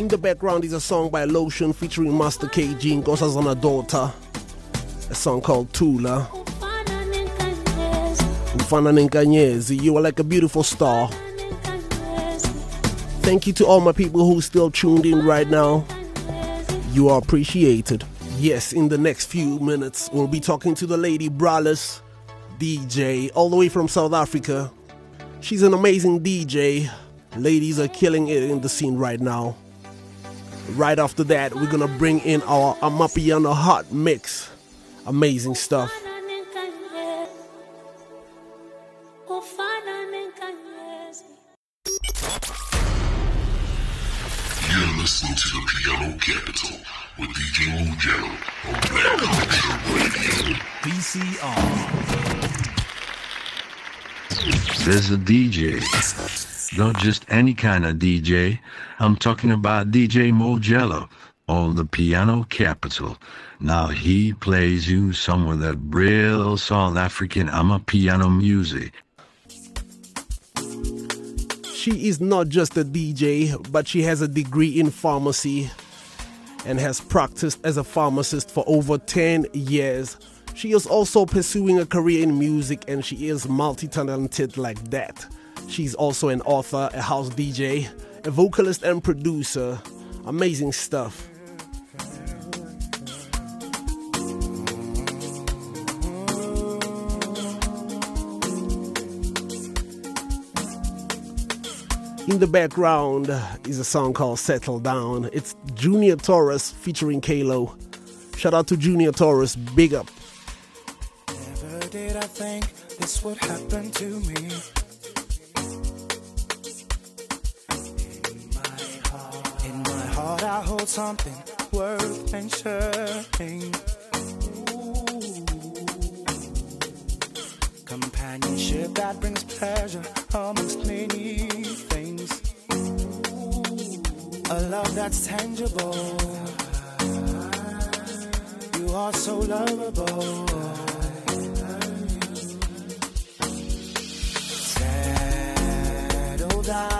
In the background is a song by Lotion featuring Master KG Nkosazana Daughter. A song called Tula. Nkanyezi, you are like a beautiful star. Thank you to all my people who still tuned in right now. You are appreciated. Yes, in the next few minutes, we'll be talking to the lady Braless DJ, all the way from South Africa. She's an amazing DJ. Ladies are killing it in the scene right now. Right after that, we're gonna bring in our Amapiano hot mix. Amazing stuff. You're listening to the Piano Kapital with DJ Mojelo on Black Culture Radio. VCR. There's a DJ. Not just any kind of DJ. I'm talking about DJ Mojelo on the Piano Kapital. Now he plays you some of that real South African Amapiano music. She is not just a DJ, but she has a degree in pharmacy and has practiced as a pharmacist for over 10 years. She is also pursuing a career in music and she is multi talented like that. She's also an author, a house DJ, a vocalist, and producer. Amazing stuff. In the background is a song called Settle Down. It's Junior Taurus featuring Kalo. Shout out to Junior Taurus, big up. Never did I think this would happen to me. I hold something worth mentioning. Companionship that brings pleasure amongst many things. A love that's tangible. You are so lovable. Settle oh, down.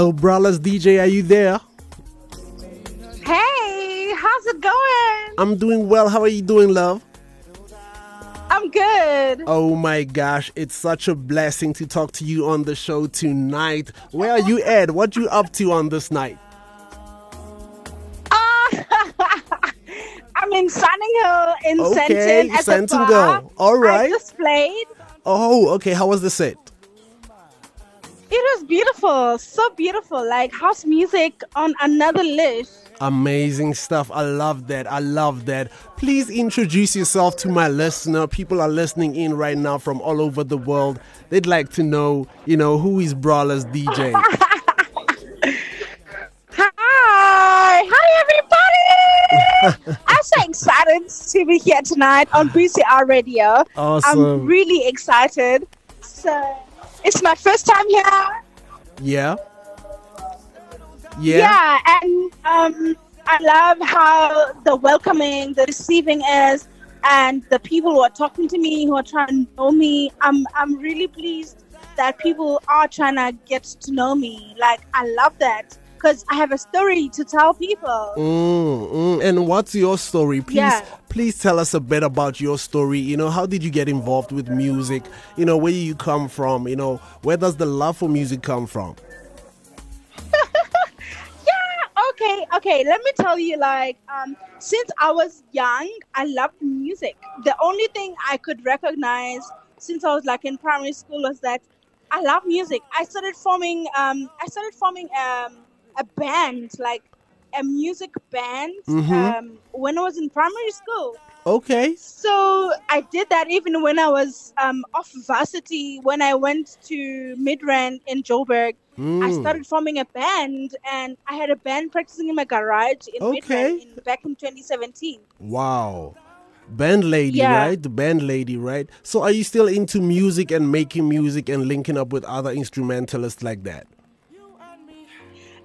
Hello, Braless DJ, are you there? Hey, how's it going? I'm doing well. How are you doing, love? I'm good. Oh my gosh, it's such a blessing to talk to you on the show tonight. Where are you at? What you up to on this night? Uh, I'm in Sunninghill in Okay, Sandton at Sandton the bar. girl. All right. I just played. Oh, okay. How was the set? It was beautiful, so beautiful, like house music on another list. Amazing stuff. I love that. I love that. Please introduce yourself to my listener. People are listening in right now from all over the world. They'd like to know, you know, who is Braless DJ? Hi, hi everybody! I'm so excited to be here tonight on BCR Radio. Awesome. I'm really excited. So it's my first time here. Yeah. Yeah. Yeah, and um, I love how the welcoming, the receiving is, and the people who are talking to me, who are trying to know me. I'm I'm really pleased that people are trying to get to know me. Like I love that because I have a story to tell people. Mm, mm. And what's your story? Please, Yeah. Please tell us a bit about your story. You know, how did you get involved with music? You know, where do you come from? You know, where does the love for music come from? Yeah, okay, okay. Let me tell you, like, um, since I was young, I loved music. The only thing I could recognize since I was like in primary school was that I love music. I started forming, um, I started forming um, a band, like a music band, Mhm. um, when I was in primary school. Okay. So I did that even when I was um, off varsity. When I went to Midrand in Joburg, I Mm. started forming a band, and I had a band practicing in my garage in Okay. Midrand in, back in 2017. Wow. Band lady, Yeah. right? The band lady, right? So are you still into music and making music and linking up with other instrumentalists like that?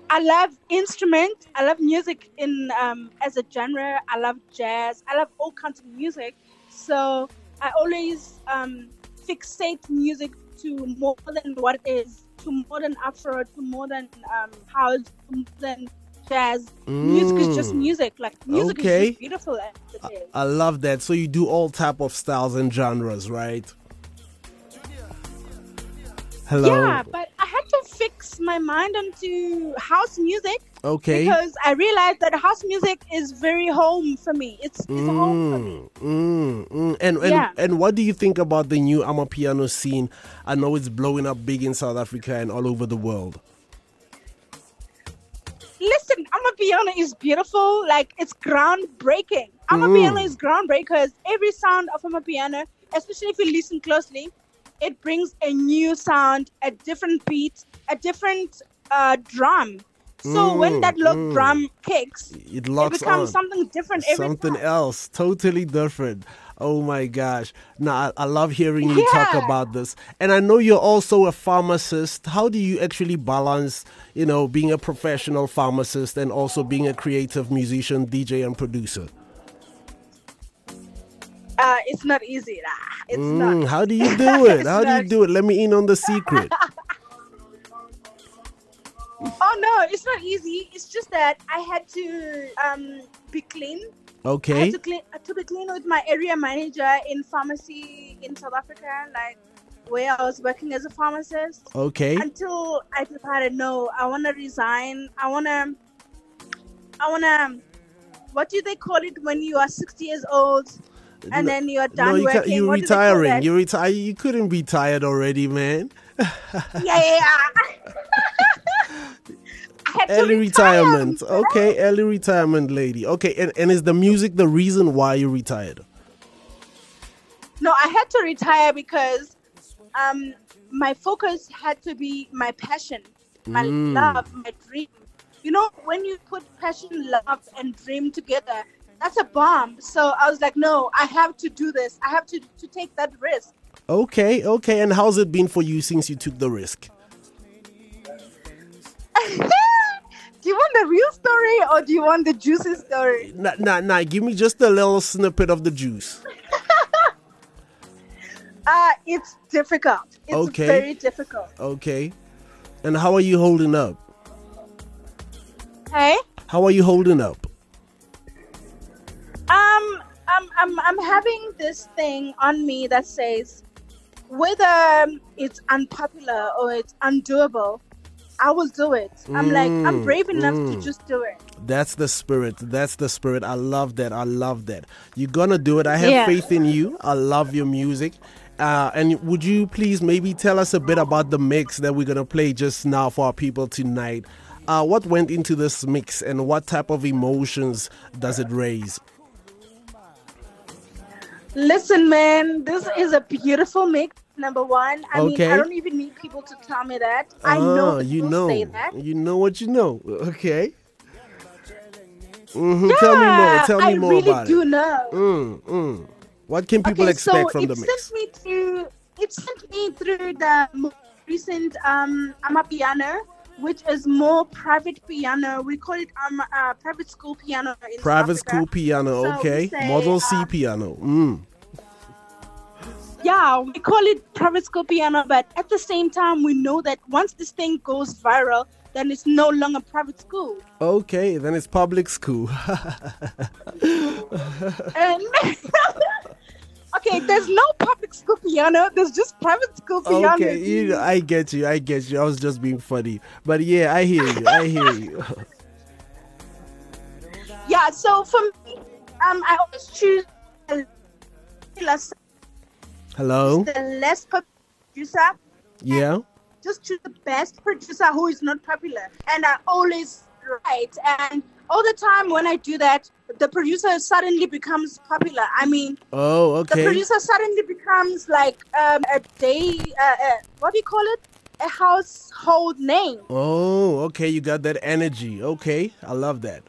I love instrument. I love music in um, as a genre. I love jazz. I love all kinds of music. So I always um, fixate music to more than what it is, to more than Afro, to more than um, house, to more than jazz. Music is just Mm. music. Like music Okay. is just beautiful is. I love that. So you do all type of styles and genres, right? Hello. Yeah, but I had to fix my mind onto house music Okay. because I realized that house music is very home for me. It's, it's home for me. Mm, mm. And and, Yeah. and what do you think about the new Amapiano scene? I know it's blowing up big in South Africa and all over the world. Listen, Amapiano is beautiful. Like it's groundbreaking. Amapiano Mm. is groundbreaking because every sound of Amapiano, especially if you listen closely, it brings a new sound, a different beat, a different uh, drum. So when Mm, that low mm. drum kicks, It it becomes on. something different Something time. else, totally different. Oh my gosh. Now, I, I love hearing you talk about this. And I know you're also a pharmacist. How do you actually balance, you know, being a professional pharmacist and also being a creative musician, DJ, and producer? Uh, it's not easy. Lah. It's Mm, not. how do you do it? How do you do it? Let me in on the secret. Oh no, it's not easy. It's just that I had to um, be clean. I Okay. had to clean to be clean with my area manager in pharmacy in South Africa, like where I was working as a pharmacist. Okay. Until I decided, no, I want to resign. I want to. I want to. What do they call it when you are sixty years old and then you are No, done you working. You're What do they call retiring. You're retire. You couldn't be tired already, man. yeah, yeah. yeah. I had to Early retire. retirement. Okay, early retirement, lady. Okay, and, and is the music the reason why you retired? No, I had to retire because um, my focus had to be my passion, my Mm. love, my dream. You know, when you put passion, love, and dream together, that's a bomb. So I was like, no, I have to do this. I have to, to take that risk. Okay, okay. And how's it been for you since you took the risk? do you want the real story or do you want the juicy story? Nah, nah, nah. Give me just a little snippet of the juice. Uh, it's difficult. It's Okay. very difficult. Okay. And how are you holding up? Hey? How are you holding up? Um, I'm, I'm, I'm having this thing on me that says whether it's unpopular or it's undoable, I will do it. I'm like, I'm Mm, brave enough to mm. just do it. That's the spirit. That's the spirit. I love that. I love that. You're gonna do it. I have Yeah. faith in you. I love your music. Uh, and would you please maybe tell us a bit about the mix that we're gonna play just now for our people tonight? Uh, what went into this mix and what type of emotions does it raise? Listen, man, this is a beautiful mix. Number one, I mean, I don't even need people to tell me that. I know Ah, you people know. say that. You know what you know. Okay. Mm-hmm. Tell me more. Yeah, Tell me I more really about do it. know. Mm, mm. What can people okay, expect so from it the mix? sent me through. It sent me through the most recent um Amapiano, which is more private piano. We call it um uh, private school piano. In Private school piano, So okay. say, Model C uh, piano. Mm. Yeah, we call it private school piano, but at the same time, we know that once this thing goes viral, then it's no longer private school. Okay, then it's public school. And okay, there's no public school piano. There's just private school piano. okay, you know, I get you. I get you. I was just being funny. But yeah, I hear you. I hear you. Yeah, so for me, um, I always choose the less, Hello? the less popular producer. Yeah? Just choose the best producer who is not popular, and I always write. And all the time when I do that, the producer suddenly becomes popular. I mean, Oh, okay. the producer suddenly becomes like um, a day. Uh, uh, what do you call it? A household name. Oh, okay. You got that energy. Okay. I love that.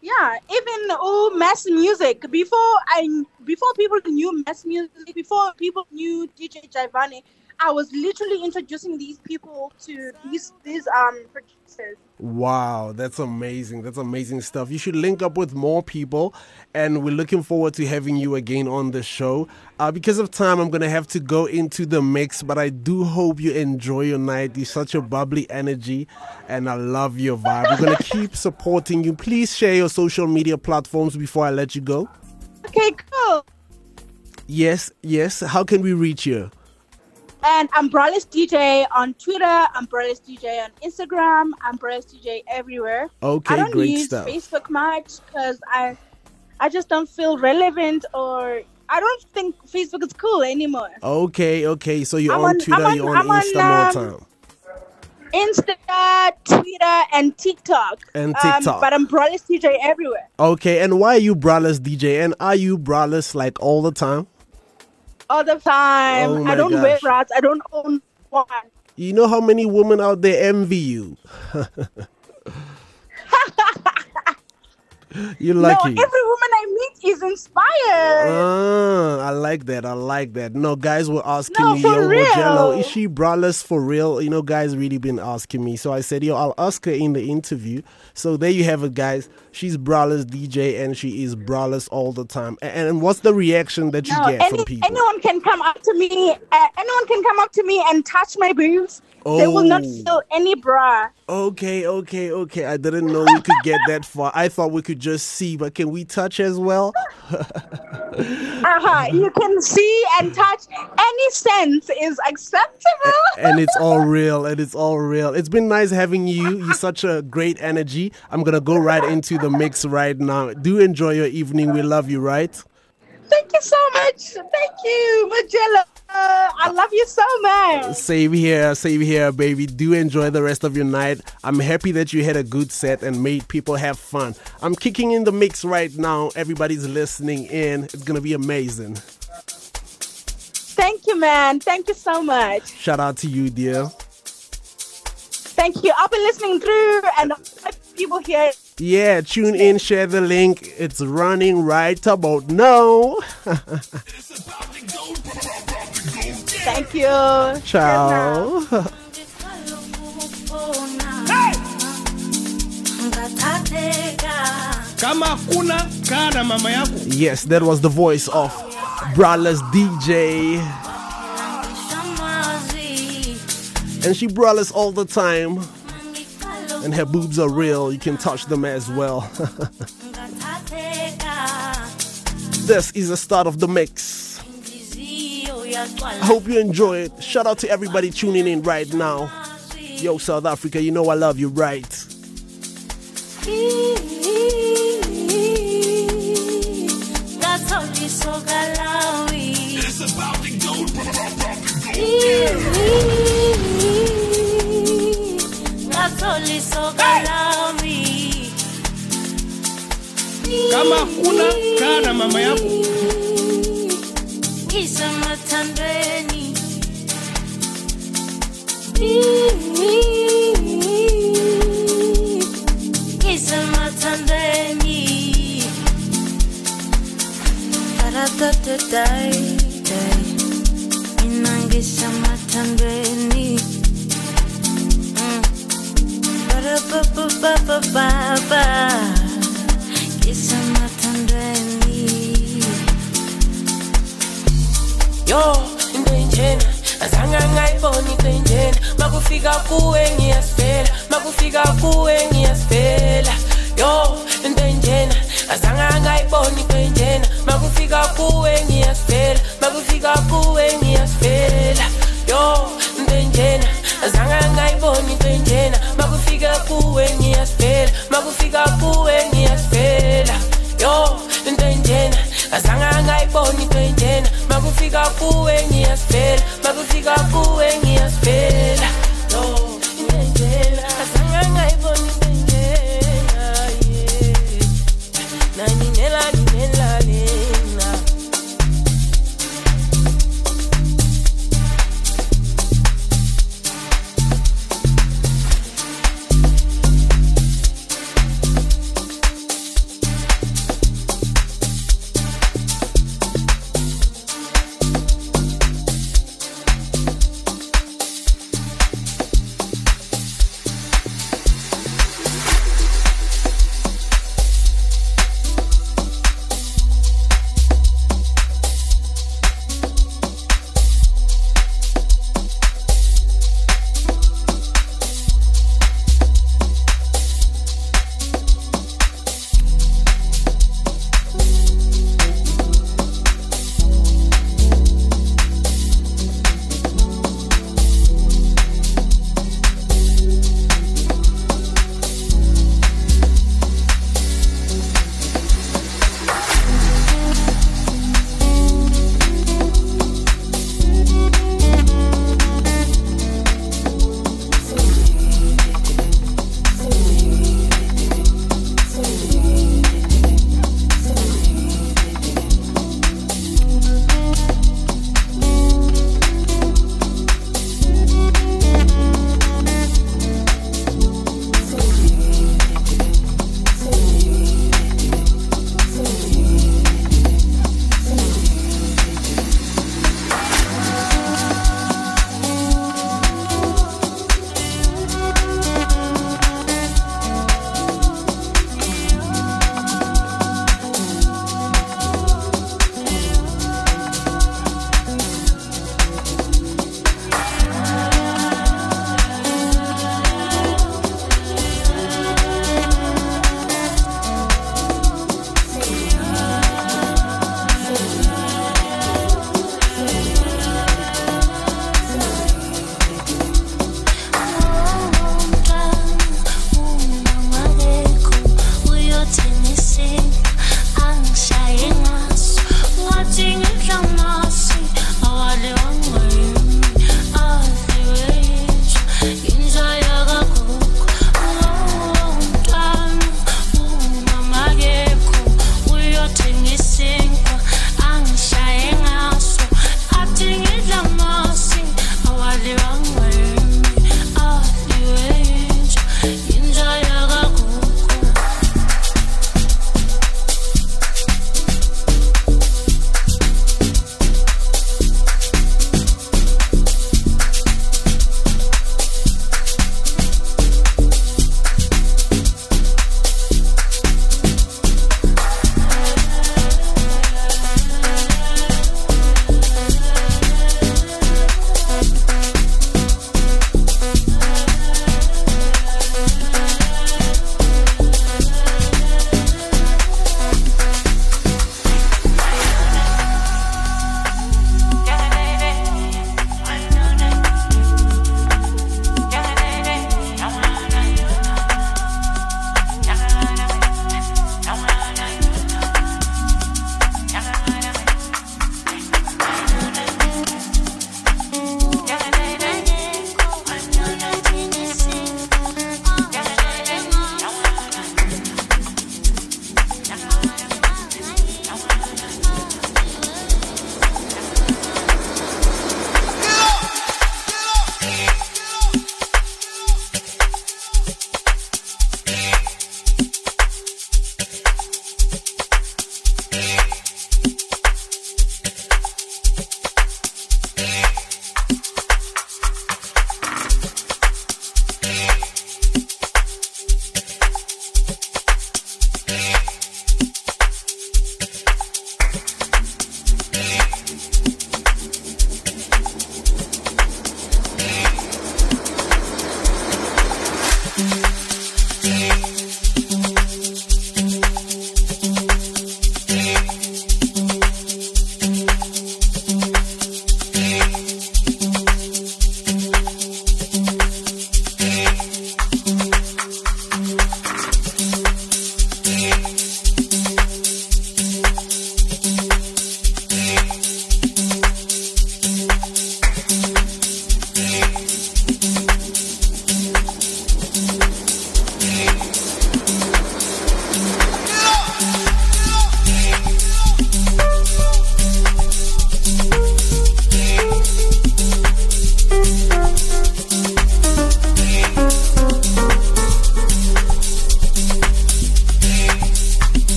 Yeah, even oh mass music. Before I before people knew mass music, before people knew DJ Javani, I was literally introducing these people to these these um producers. Wow, that's amazing. That's amazing stuff. You should link up with more people, and we're looking forward to having you again on the show. Uh, because of time, I'm going to have to go into the mix, but I do hope you enjoy your night. You're such a bubbly energy, and I love your vibe. We're going to keep supporting you. Please share your social media platforms before I let you go. Okay, cool. Yes, yes. How can we reach you? And Umbrellas DJ on Twitter, Umbrellas DJ on Instagram, Umbrellas DJ everywhere. Okay, I don't great use stuff. Facebook much because I, I just don't feel relevant or I don't think Facebook is cool anymore. Okay, okay. So you're I'm on, on- Twitter, I'm on- you're on I'm on, Insta more um, time. Insta, Twitter, and TikTok. And Um, TikTok. but Umbrellas DJ everywhere. Okay, and why are you braless DJ? And are you braless like all the time? All the time. Oh I don't wear gosh. bras. I don't own one. You know how many women out there envy you? You're lucky. No, every woman is inspired. Ah, I like that. I like that. No, guys were asking No, me, yo, real. is she braless for real? You know, guys really been asking me. So I said, yo, I'll ask her in the interview. So there you have it, guys. She's braless DJ and she is braless all the time. A- And, what's the reaction that you No, get any, from people? anyone can come up to me. Uh, anyone can come up to me and touch my boobs. They will not Oh. feel any bra. Okay, okay, okay. I didn't know we could get that far. I thought we could just see, but can we touch as well? Uh-huh. You can see and touch. Any sense is acceptable. and it's all real and it's all real. It's been nice having you. You're such a great energy. I'm gonna go right into the mix right now. Do enjoy your evening. We love you, right? Thank you so much. Thank you, Mojelo. I love you so much. Same here, same here, baby. Do enjoy the rest of your night. I'm happy that you had a good set and made people have fun. I'm kicking in the mix right now. Everybody's listening in. It's gonna be amazing. Thank you, man. Thank you so much. Shout out to you, dear. Thank you. I'll be listening through and people here. Yeah, tune in, share the link. It's running right about now. Thank you. Ciao. kama kuna kaa na mama yako Yes, that was the voice of Braless DJ. And she braless all the time. And her boobs are real. You can touch them as well. this is the start of the mix. I hope you enjoy it. Shout out to everybody tuning in right now. Yo, South Africa, you know I love you, right? It's about to go, about to go. kama kuna kaa na mama yako Matandeni Kisa matandeni Taratata dai dai. Inangisa matandeni mm. Ba-da-ba-ba-ba-ba-ba Kisa yo into enjena azange ngayibona into enjena. Makufika kuwe ngiyasifela makufika kuwe ngiyasifela yo into enjena azange ngayibona into enjena. Makufika kuwe ngiyasifela makufika kuwe ngiyasifela yo into enjena azange ngayibona into enjena. Makufika kuwe ngiyasifela makufika kuwe ngiyasifela yo into enjena azange ngayibona into enjena. Makufika kuwe ngiyasifela makufika kuwe ngiyasifela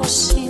呼吸。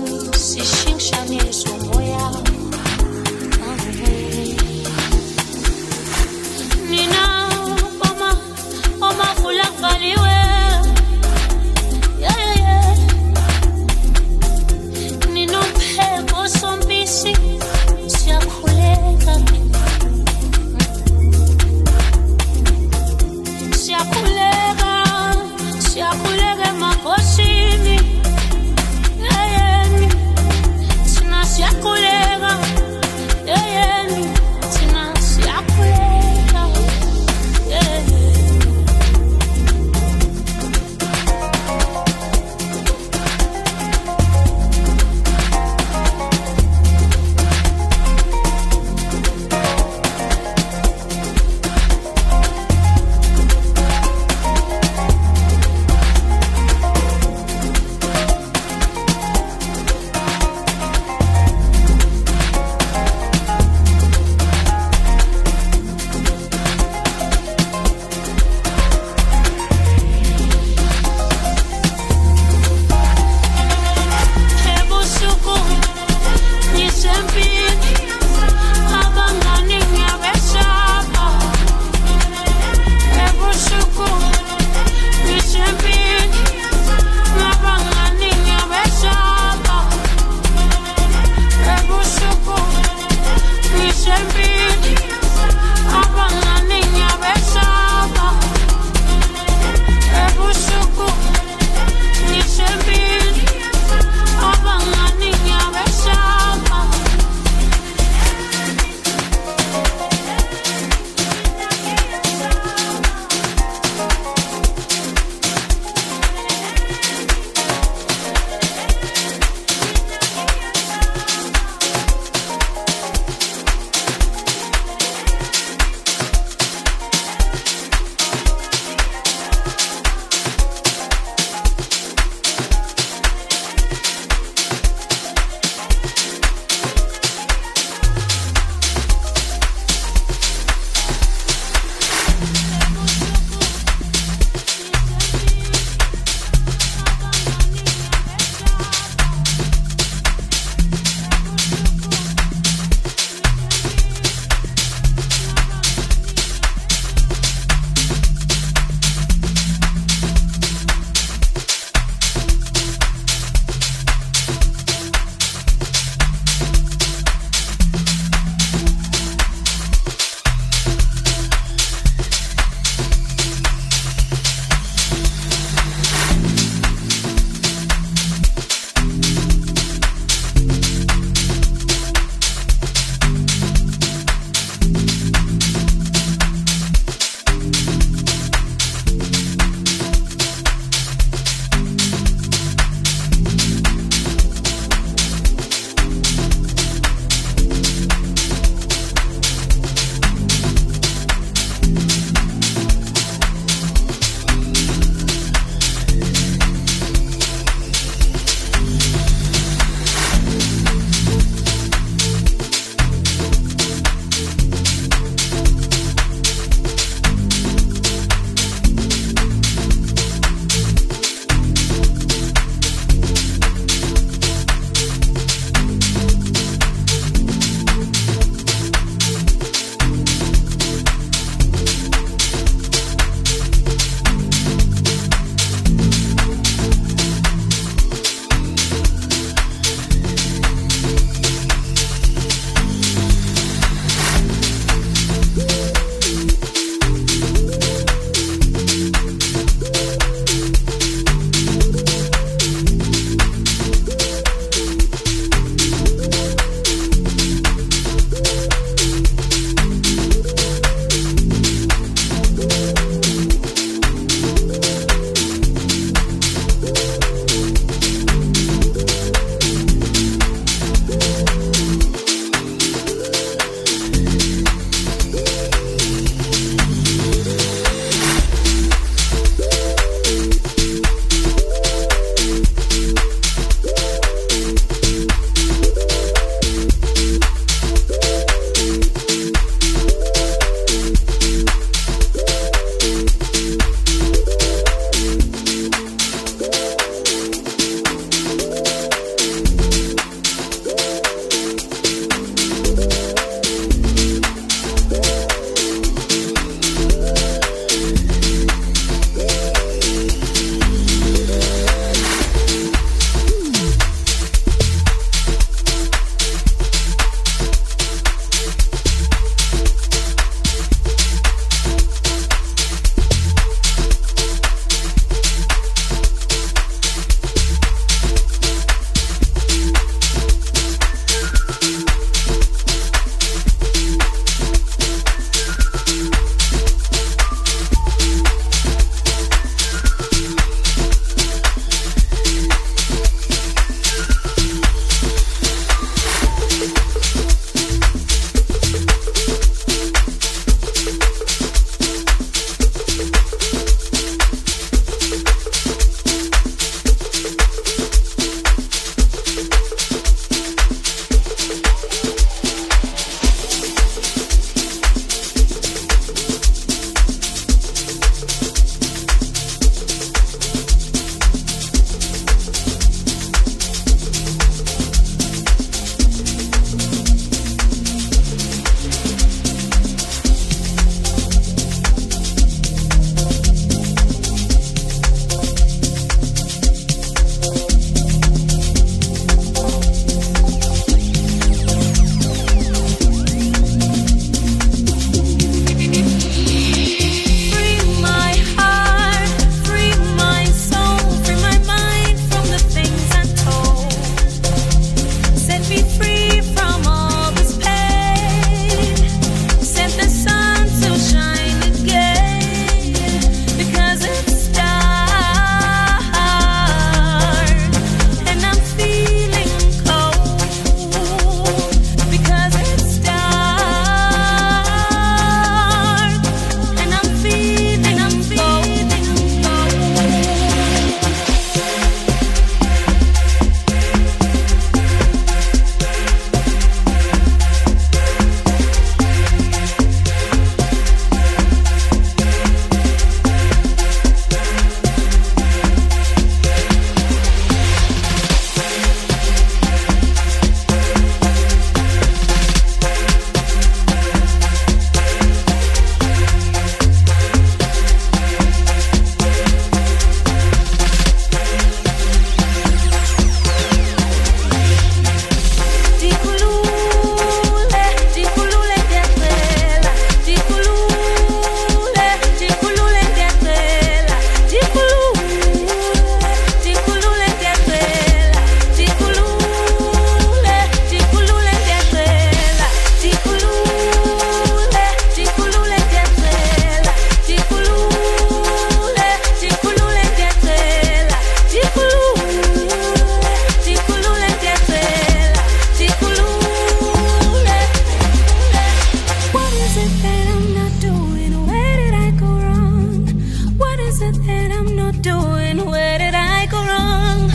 it that I not doing? Where did I go wrong?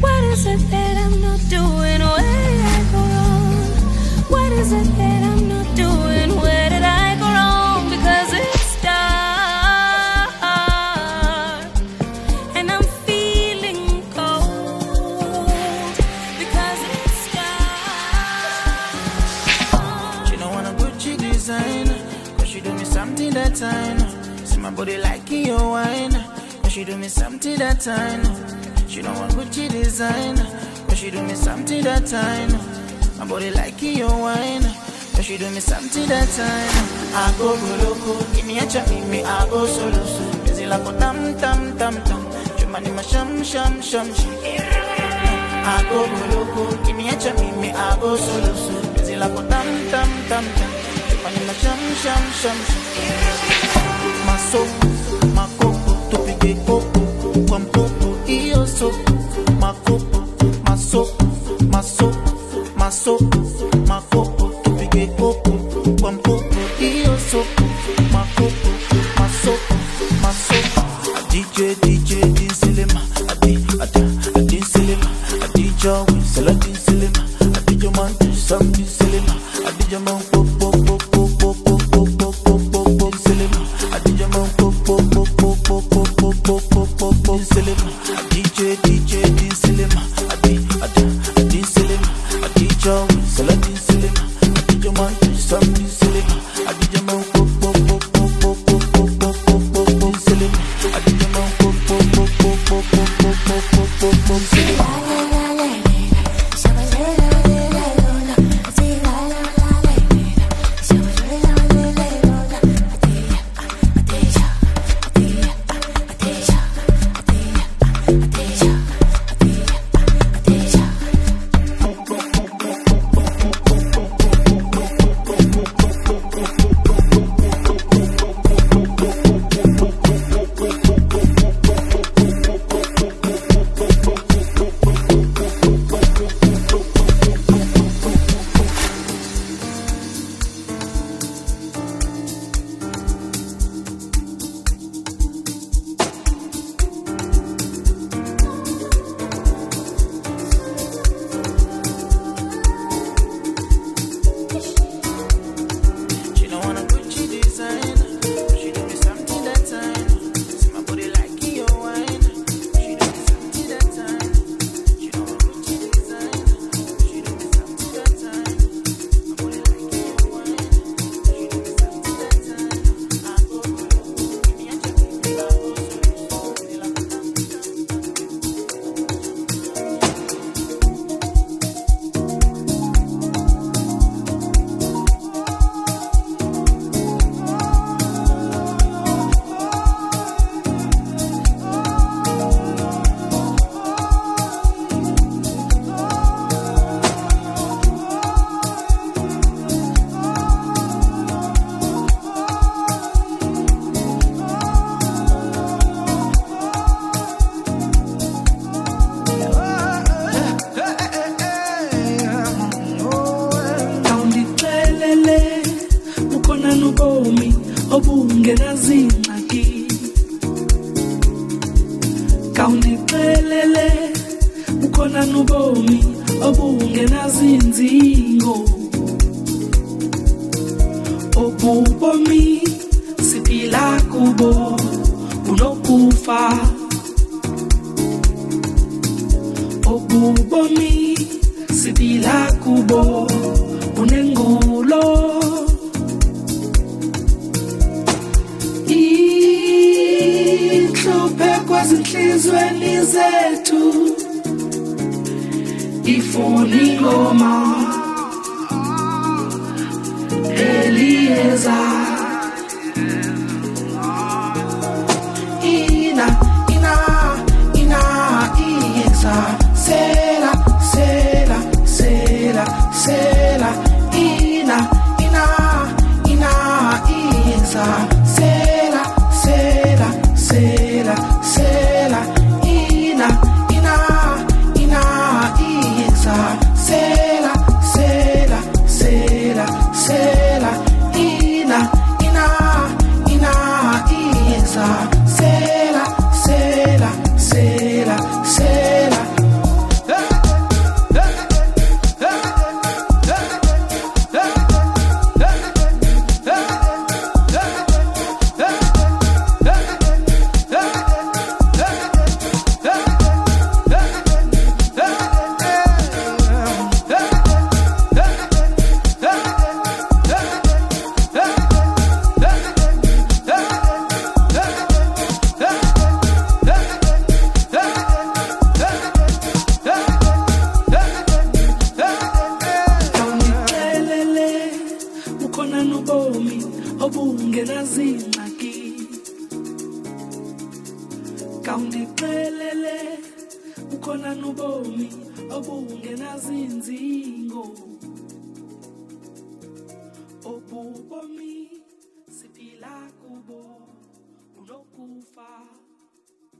What is it that I'm not doing? she do me something that time. She don't want Gucci design, but she do me something that time. My body like your wine, but she do me something that time. I go go loco, give me a chop, give me I go solo so. Busy like a tam tam tam tam, chumani ma sham sham sham sham. I go go loco, give me a chop, give me I go solo so. Busy like a tam tam tam tam, chumani ma sham sham sham sham. My soul. maso, maso, maso, maso. Can I